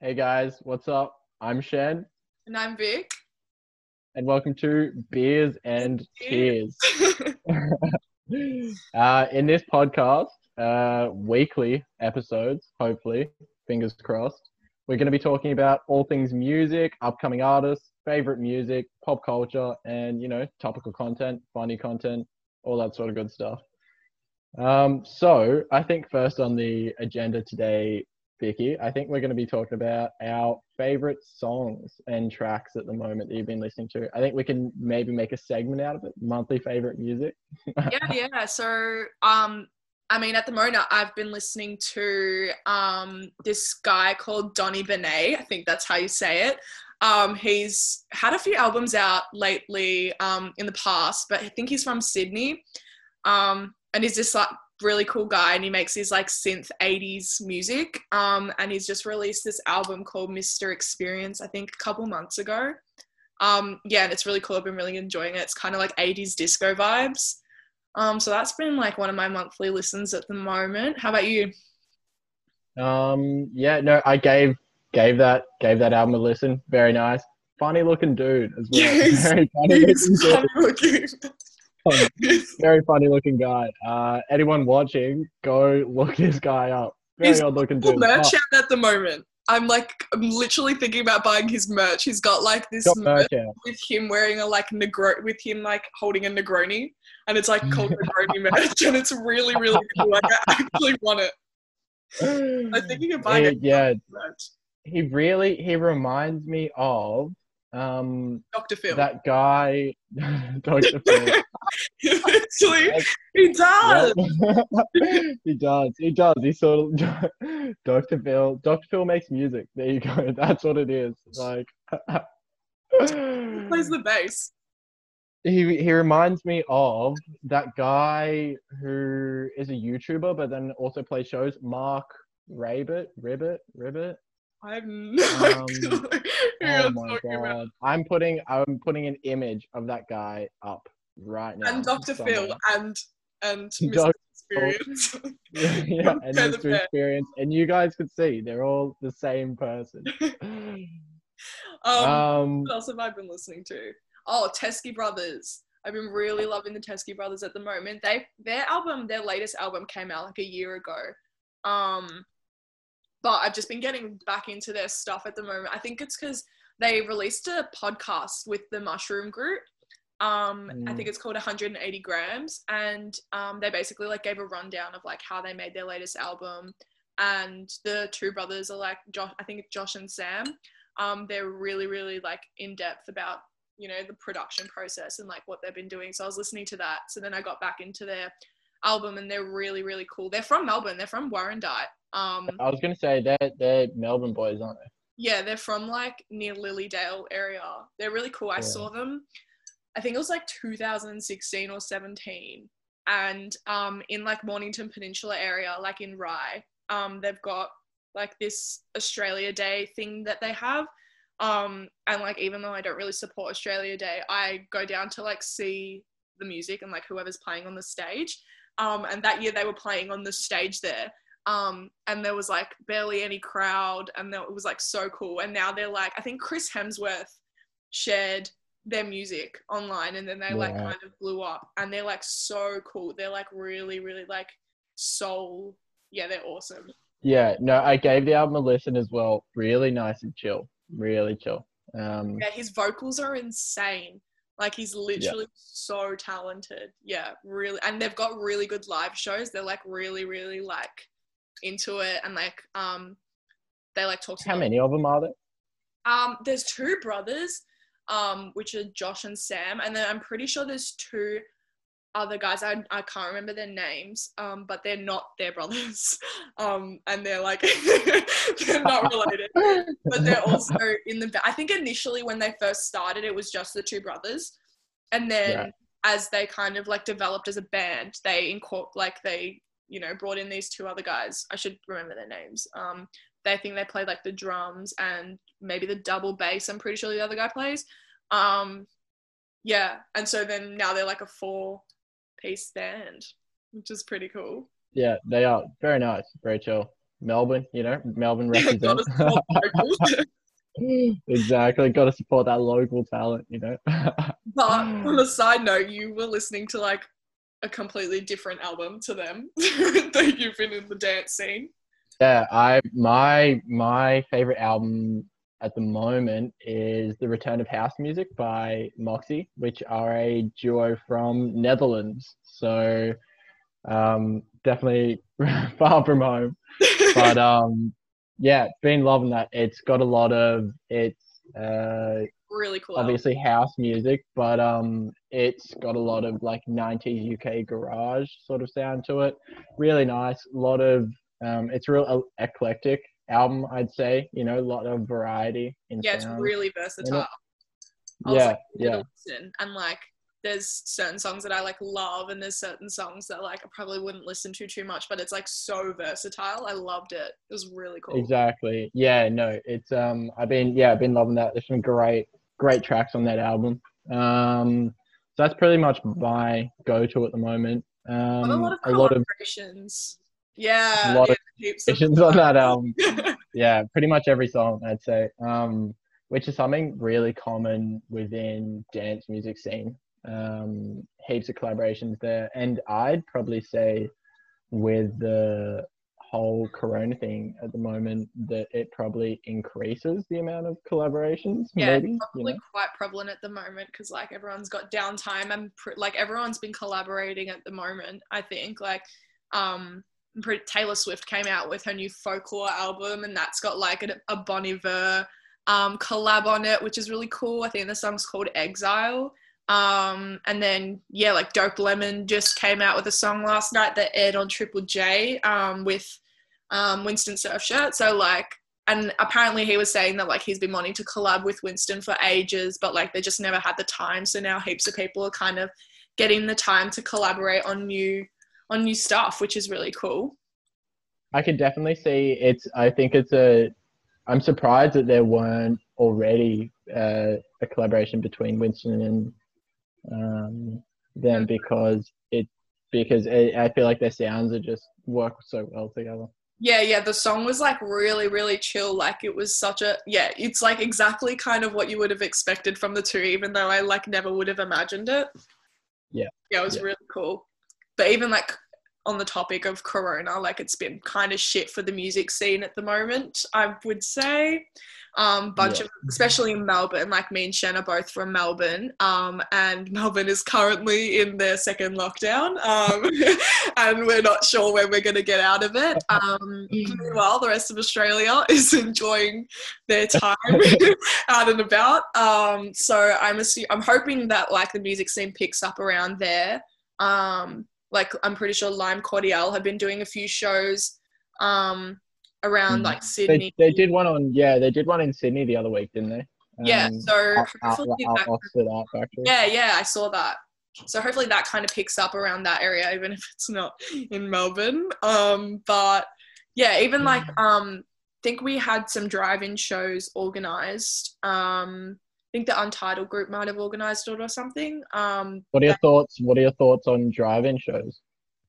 Hey guys, what's up? I'm Shen, And I'm Vic. and welcome to Beers and Tears. uh, in this podcast, uh, weekly episodes, hopefully, fingers crossed, we're going to be talking about all things music, upcoming artists, favorite music, pop culture, and you know, topical content, funny content, all that sort of good stuff. Um, so I think first on the agenda today, Vicky, I think we're going to be talking about our favorite songs and tracks at the moment that you've been listening to. I think we can maybe make a segment out of it, monthly favorite music. yeah, yeah. So, um, I mean, at the moment, I've been listening to um this guy called Donny Benet. I think that's how you say it. Um, he's had a few albums out lately, um, in the past, but I think he's from Sydney. Um, and he's just like really cool guy and he makes his like synth 80s music um and he's just released this album called mr experience i think a couple months ago. Um yeah and it's really cool. I've been really enjoying it. It's kind of like 80s disco vibes. Um so that's been like one of my monthly listens at the moment. How about you? Um, yeah, no, I gave gave that gave that album a listen. Very nice, funny looking dude as well. Yes, Very funny looking dude. Very funny looking guy. Uh, anyone watching, go look this guy up. Very He's odd looking dude. merch Oh, out at the moment. I'm like i'm literally thinking about buying his merch. He's got like this got merch with him wearing a like negro with him like holding a negroni and it's like called negroni merch and it's really really cool. Like i actually want it. I'm thinking of buying it yeah, merch. He really he reminds me of um dr phil that guy Dr. Phil. Like, he does he does. He does. He sort of Dr. Phil. Dr. Phil makes music. There you go. That's what it is. Like he plays the bass he he reminds me of that guy who is a YouTuber but then also plays shows. Marc Rebillet. Ribbit. Ribbit. I have no Um, Oh my talking about god. I'm putting I'm putting an image of that guy up right now. and dr phil and and mr Dr. experience yeah, and Mr. Experience, and you guys could see they're all the same person. um um, What else have I been listening to? Oh, Teskey Brothers. I've been really loving the Teskey Brothers at the moment. They their album, their latest album came out like a year ago. Um but I've just been getting back into their stuff at the moment. I think it's because they released a podcast with the Mushroom Group. Um, I Mm. think it's called 180 Grams, and um, they basically like gave a rundown of like how they made their latest album. And the two brothers are like Josh, I think it's Josh and Sam um, they're really really like in depth about you know the production process and like what they've been doing so i was listening to that so then i got back into their album and they're really really cool they're from melbourne they're from warrandyte um I was gonna say they're they're Melbourne boys, aren't they? yeah they're from like near lilydale area. They're really cool. I Yeah. saw them i think it was like 2016 or 17 and um in like mornington peninsula area like in rye um they've got like this australia day thing that they have. Um and like even though i don't really support australia day i go down to like see the music and like whoever's playing on the stage. Um and that year they were playing on the stage there um and there was like barely any crowd and there, it was like so cool. And now they're like i think chris hemsworth shared their music online and then they like kind of blew up. And they're like so cool. They're like really really like soul. Yeah they're awesome. Yeah, no, I gave the album a listen as well. Really nice and chill. Really chill. Um, yeah his vocals are insane. Like he's literally so talented. Yeah really and they've got really good live shows. They're like really really like into it and like um they like talk to how the- many of them are there? Um, there's two brothers, um, which are Josh and Sam, and then I'm pretty sure there's two other guys. I, I can't remember their names, um, but they're not their brothers, um, and they're like they're not related, but they're also in the. I think initially when they first started, it was just the two brothers, and then Right. as they kind of like developed as a band, they incorp like they you know brought in these two other guys. I should remember their names. Um, they think they play like the drums and maybe the double bass. I'm pretty sure the other guy plays. Um, yeah, and so then now they're like a four piece band, which is pretty cool. Yeah, they are very nice, very chill. Melbourne, you know, Melbourne Gotta represent. support local. exactly. Got to support that local talent, you know. but on a side note, you were listening to like a completely different album to them that you've been in the dance scene. yeah, I my my favorite album at the moment is The Return of House Music by Moxie, which are a duo from Netherlands. So um, definitely far from home. But um, yeah, been loving that. It's got a lot of it's uh, really cool. obviously house music, but um, it's got a lot of like 90s UK garage sort of sound to it. Really nice. A lot of um, it's real eclectic album, I'd say. You know, a lot of variety in Yeah, it's really versatile. I was yeah, like, yeah, listen, and like there's certain songs that I like love, and there's certain songs that like I probably wouldn't listen to too much, but it's like so versatile. I loved it. It was really cool. exactly. Yeah, no, it's um, I've been yeah, I've been loving that. There's some great, great tracks on that album. Um, so that's pretty much my go-to at the moment. Um, a lot of a lot collaborations. Yeah, lot of yeah, heaps of collaborations on that album. yeah, pretty much every song I'd say. Um, which is something really common within dance music scene. Um, heaps of collaborations there, and I'd probably say with the whole Corona thing at the moment that it probably increases the amount of collaborations. yeah, maybe it's you probably know? quite prevalent at the moment because like everyone's got downtime and pr- like everyone's been collaborating at the moment. I think like um Taylor Swift came out with her new folklore album and that's got like a, a Bon Iver um, collab on it, which is really cool. I think the song's called Exile. Um, and then yeah, like Dope Lemon just came out with a song last night that aired on Triple J um, with um, Winston Surfshirt. So like and apparently he was saying that like he's been wanting to collab with Winston for ages, but like they just never had the time. So now heaps of people are kind of getting the time to collaborate on new on new stuff, which is really cool. I can definitely see it's. I think it's a. I'm surprised that there weren't already uh, a collaboration between Winston and um, them because it because it, I feel like their sounds are just work so well together. Yeah, yeah, the song was like really, really chill. Like it was such a yeah, it's like exactly kind of what you would have expected from the two, even though I like never would have imagined it. Yeah. Yeah, it was Yeah. really cool. But even like on the topic of Corona, like it's been kind of shit for the music scene at the moment, I would say. Um, bunch Yeah. of especially in Melbourne, like me and Shen are both from Melbourne. Um, and Melbourne is currently in their second lockdown. Um, and we're not sure when we're gonna get out of it. Um, meanwhile, the rest of Australia is enjoying their time out and about. Um, so I'm assu- I'm hoping that like the music scene picks up around there. Um, like I'm pretty sure Lime Cordiale have been doing a few shows um, around Mm. like Sydney. they did one on yeah they did one in Sydney the other week didn't they? yeah, Um, so Art- hopefully Art- that, yeah, yeah, I saw that. So hopefully that kind of picks up around that area, even if it's not in Melbourne. Um, but yeah, even like um, I think we had some drive-in shows organized. Um, I think the Untitled group might have organized it or something. Um, What are your thoughts? What are your thoughts on drive-in shows?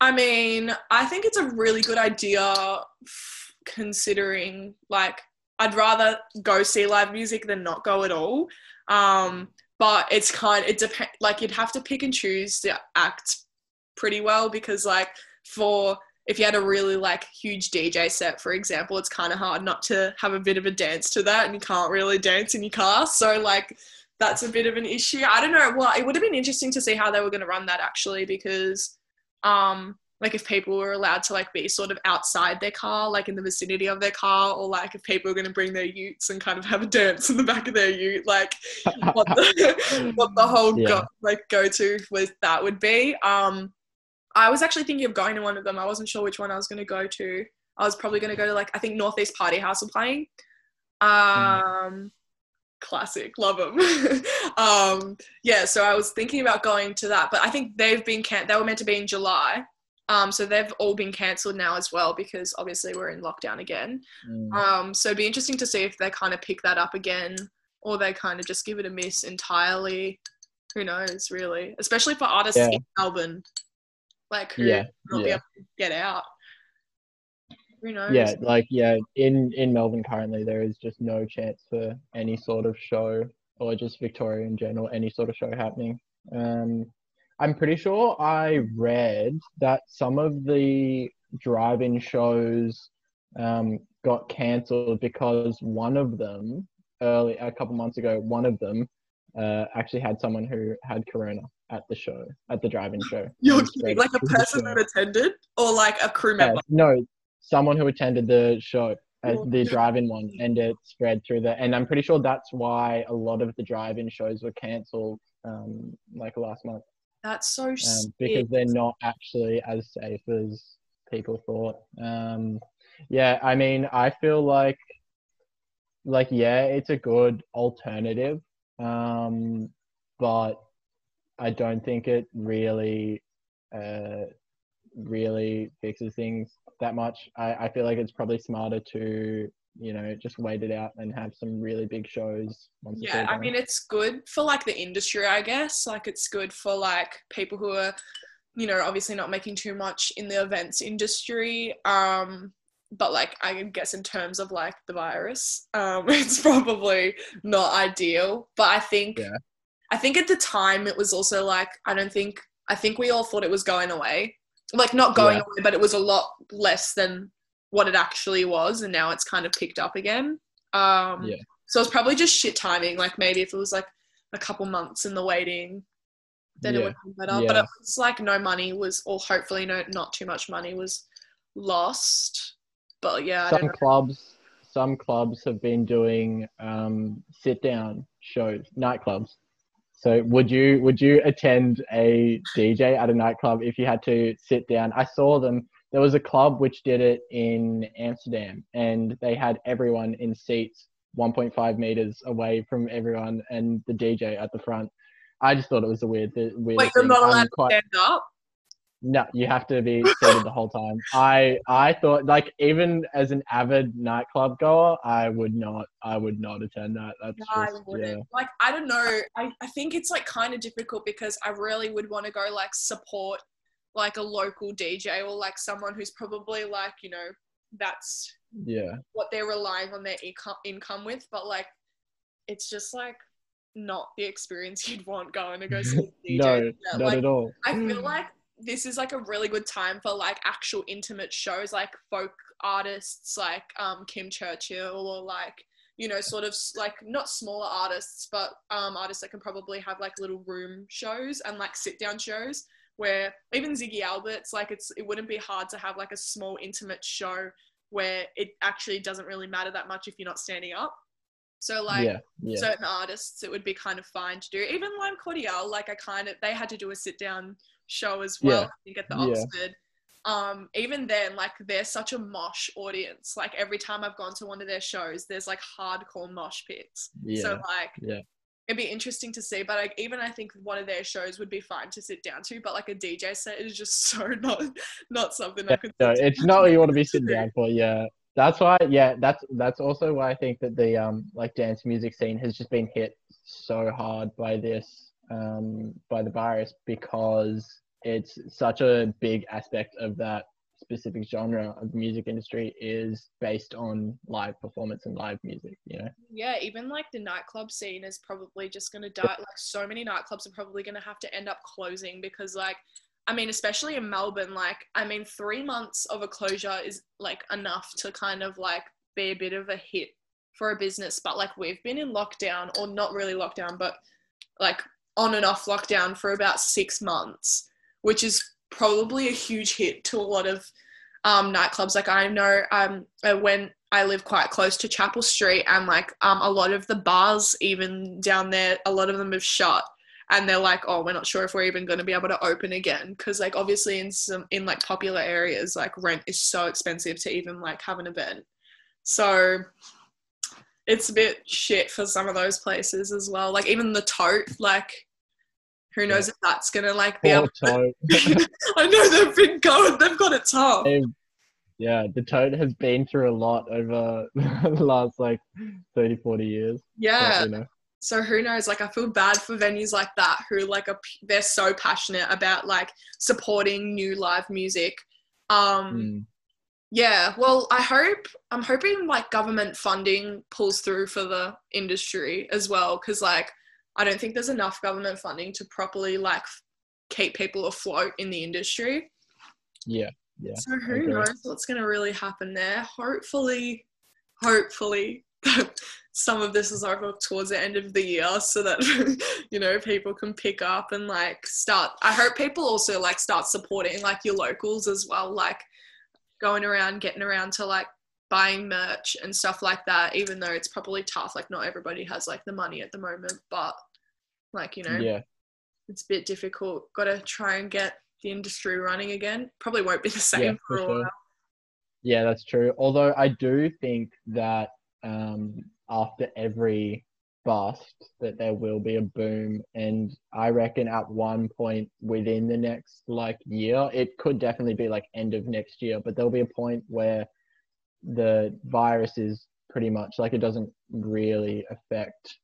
I mean, I think it's a really good idea considering like I'd rather go see live music than not go at all. Um, but it's kind it depends like you'd have to pick and choose to act pretty well because like for if you had a really like huge DJ set, for example, it's kind of hard not to have a bit of a dance to that, and you can't really dance in your car. So like that's a bit of an issue. I don't know. Well, it would have been interesting to see how they were going to run that actually, because um, like if people were allowed to like be sort of outside their car, like in the vicinity of their car, or like if people were going to bring their utes and kind of have a dance in the back of their ute, like what the, what the whole Yeah. go, like go to with that would be. Um, I was actually thinking of going to one of them. I wasn't sure which one I was going to go to. I was probably going to go to like I think Northeast Party House were playing. Um, classic, love them. um, yeah, so I was thinking about going to that, but I think they've been can- they were meant to be in July. Um, so they've all been cancelled now as well because obviously we're in lockdown again. Mm. Um, so it'd be interesting to see if they kind of pick that up again or they kind of just give it a miss entirely. Who knows, really? Especially for artists Yeah. in Melbourne, like who Yeah, not be able to get out. Who knows? yeah, like yeah, in in Melbourne currently there is just no chance for any sort of show or just Victoria in general, any sort of show happening. Um, I'm pretty sure I read that some of the drive-in shows um, got cancelled because one of them early a couple months ago, one of them uh, actually had someone who had corona at the show, at the drive-in show. You're kidding. Like a it to the person that attended, or like a crew Yeah, member. no, someone who attended the show, uh, the drive-in one, and it spread through the. And I'm pretty sure that's why a lot of the drive-in shows were cancelled, um, like last month, That's so um, because they're not actually as safe as people thought. Um, yeah, I mean, I feel like, like, yeah, it's a good alternative, um, but I don't think it really, uh, really fixes things that much. I, I feel like it's probably smarter to, you know, just wait it out and have some really big shows. Yeah, I mean it's good for like the industry, I guess. Like it's good for like people who are, you know, obviously not making too much in the events industry. Um, but like I guess in terms of like the virus, um, it's probably not ideal. But I think Yeah. I think at the time it was also like I don't think I think we all thought it was going away. Like not going Yeah. away, but it was a lot less than what it actually was, and now it's kind of picked up again. Um, Yeah. So it's probably just shit timing. Like maybe if it was like a couple months in the waiting, then it would be better. But Yeah. it's like no money was, or hopefully no, not too much money was lost. But yeah, I don't some know. clubs some clubs have been doing um, sit down shows nightclubs so would you would you attend a dj at a nightclub if you had to sit down i saw them there was a club which did it in amsterdam and they had everyone in seats 1.5 meters away from everyone and the dj at the front i just thought it was a weird weird Wait, you're not allowed to stand up. no, you have to be seated the whole time. I I thought like even as an avid nightclub goer, I would not I would not attend that. That's No, I just wouldn't. yeah. Like, I don't know. I, I think it's like kind of difficult because I really would want to go like support like a local DJ or like someone who's probably like, you know, that's Yeah. what they're relying on their income income with. But like, it's just like not the experience you'd want going to go see a DJ. No, Yeah, not like, at all. I feel like this is like a really good time for like actual intimate shows, like folk artists like um, Kim Churchill or like you know sort of like not smaller artists, but um, artists that can probably have like little room shows and like sit down shows where even Ziggy Alberts like it's it wouldn't be hard to have like a small intimate show where it actually doesn't really matter that much if you're not standing up. So like yeah, yeah. certain artists it would be kind of fine to do. Even Lime Cordiale, like I kind of they had to do a sit down show as well, Yeah. I think at the. Oxford. Um, even then, like they're such a mosh audience. Like every time I've gone to one of their shows, there's like hardcore mosh pits. So like yeah. It'd be interesting to see. But like even I think one of their shows would be fine to sit down to. But like a DJ set is just so not not something I could. no, it's not what you want to be sitting down for. Yeah, that's why. Yeah, that's that's also why I think that the um like dance music scene has just been hit so hard by this um by the virus because it's such a big aspect of that specific genre of the music industry is based on live performance and live music. You know. Yeah, even like the nightclub scene is probably just going to die. Like, so many nightclubs are probably going to have to end up closing because, like, I mean, especially in Melbourne, like, I mean, three months of a closure is like enough to kind of like be a bit of a hit for a business. But like, we've been in lockdown, or not really lockdown, but like on and off lockdown for about six months, which is probably a huge hit to a lot of um, nightclubs. Like I know um, uh, when I live quite close to Chapel Street, and like um, a lot of the bars, even down there, a lot of them have shut, and they're like, oh, we're not sure if we're even going to be able to open again because like obviously in some in like popular areas, like rent is so expensive to even like have an event. So it's a bit shit for some of those places as well. Like even the tote, like who knows if that's gonna like be able Poor Tote. I know they've been going, they've got it tough. They've- yeah, the Tote has been through a lot over the last like 30, 40 years. but, Yeah. you know. So who knows? Like I feel bad for venues like that who like are, they're so passionate about like supporting new live music. Um, Mm. Yeah, well, I hope I'm hoping like government funding pulls through for the industry as well cuz like I don't think there's enough government funding to properly like keep people afloat in the industry. Yeah, yeah. So who knows what's going to really happen there? Hopefully, hopefully some of this is over towards the end of the year so that you know people can pick up and like start I hope people also like start supporting like your locals as well like going around getting around to like buying merch and stuff like that even though it's probably tough like not everybody has like the money at the moment but like you know Yeah, it's a bit difficult. Got to try and get the industry running again. Probably won't be the same Yeah, for for a while. Yeah, that's true. Although I do think that um, after every bust, that there will be a boom, and I reckon at one point within the next like year, it could definitely be like end of next year, but there'll be a point where the virus is pretty much like it doesn't really affect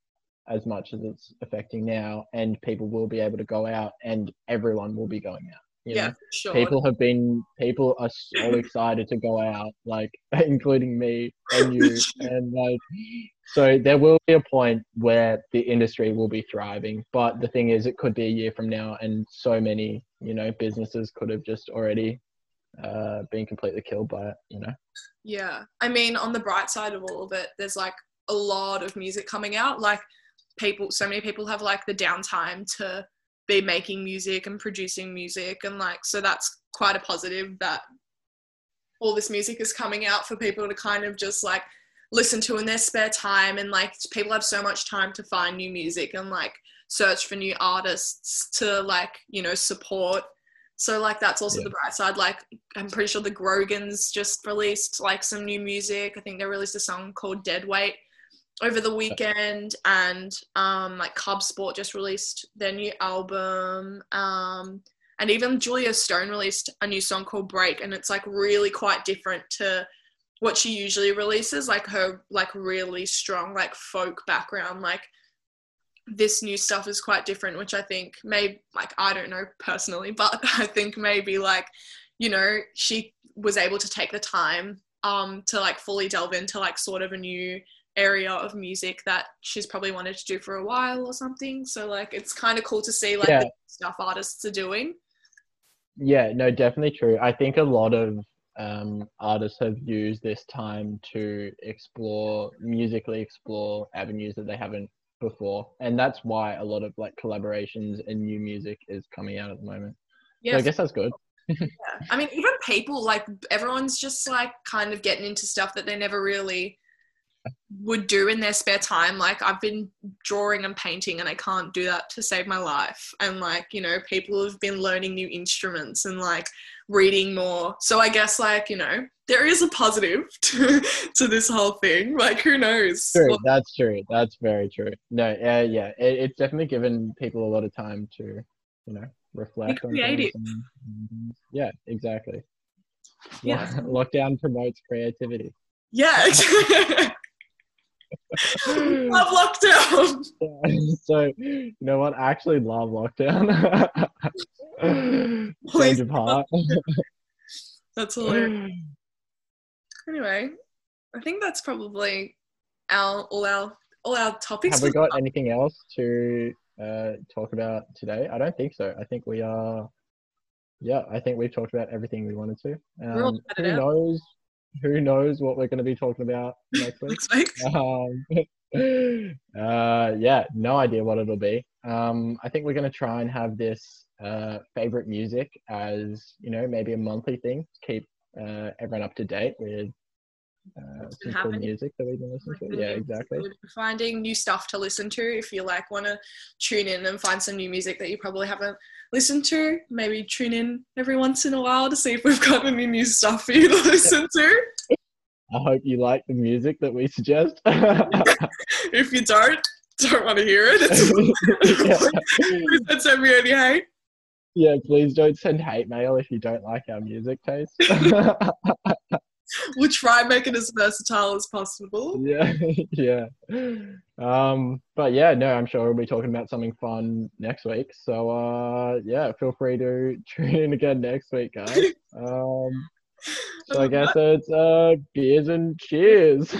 as much as it's affecting now, and people will be able to go out, and everyone will be going out. you yeah know? sure people have been people are so excited to go out like including me and you and like so there will be a point where the industry will be thriving but the thing is it could be a year from now and so many you know businesses could have just already uh been completely killed by it you know Yeah. I mean, on the bright side of all of it, there's like a lot of music coming out. Like people, so many people have like the downtime to be making music and producing music. And like, so that's quite a positive that all this music is coming out for people to kind of just like listen to in their spare time. And like, people have so much time to find new music and like search for new artists to like, you know, support. So like that's also Yeah. the bright side. Like I'm pretty sure the Grogans just released like some new music. I think they released a song called Dead Weight over the weekend, and um, like Cub Sport just released their new album. Um, and even Julia Stone released a new song called Break, and it's like really quite different to what she usually releases. Like her like really strong like folk background. Like this new stuff is quite different, which I think may like I don't know personally, but I think maybe like you know she was able to take the time um to like fully delve into like sort of a new area of music that she's probably wanted to do for a while or something so like it's kind of cool to see like Yeah. the stuff artists are doing Yeah, no, definitely true. I think a lot of um, artists have used this time to explore, musically explore avenues that they haven't before. And that's why a lot of like collaborations and new music is coming out at the moment. yeah So I guess that's good. Yeah. I mean, even people like everyone's just like kind of getting into stuff that they never really would do in their spare time. Like I've been drawing and painting and I can't do that to save my life. And like, you know, people have been learning new instruments and like reading more. So I guess like, you know, there is a positive to, to this whole thing. Like who knows? True, that's true. That's very true. No, uh, yeah, it, it's definitely given people a lot of time to, you know, reflect on creative. and- yeah, exactly. Yeah. Lockdown promotes creativity. yeah. Love lockdown. so you know what? I actually love lockdown. Change of heart. That's hilarious. Anyway, I think that's probably our all our all our topics. Have we got anything else to uh, talk about today? I don't think so. I think we are. Yeah, I think we've talked about everything we wanted to. Um, who knows? Who knows what we're going to be talking about next week? next week? um, uh, yeah, no idea what it'll be. Um, I think we're going to try and have this uh, favorite music as you know maybe a monthly thing to keep uh, everyone up to date with Uh, some cool happening. music that we've been listening to. Oh yeah, exactly. Finding new stuff to listen to if you like want to tune in and find some new music that you probably haven't listened to. Maybe tune in every once in a while to see if we've got any new stuff for you to listen to. I hope you like the music that we suggest. If you don't, don't want to hear it. It's, don't send me any hate. yeah, please don't send hate mail if you don't like our music taste. We'll try and make it as versatile as possible. yeah, yeah. Um, but yeah, no, I'm sure we'll be talking about something fun next week. So uh, yeah, feel free to tune in again next week, guys. Um, So I guess it's uh beers and cheers.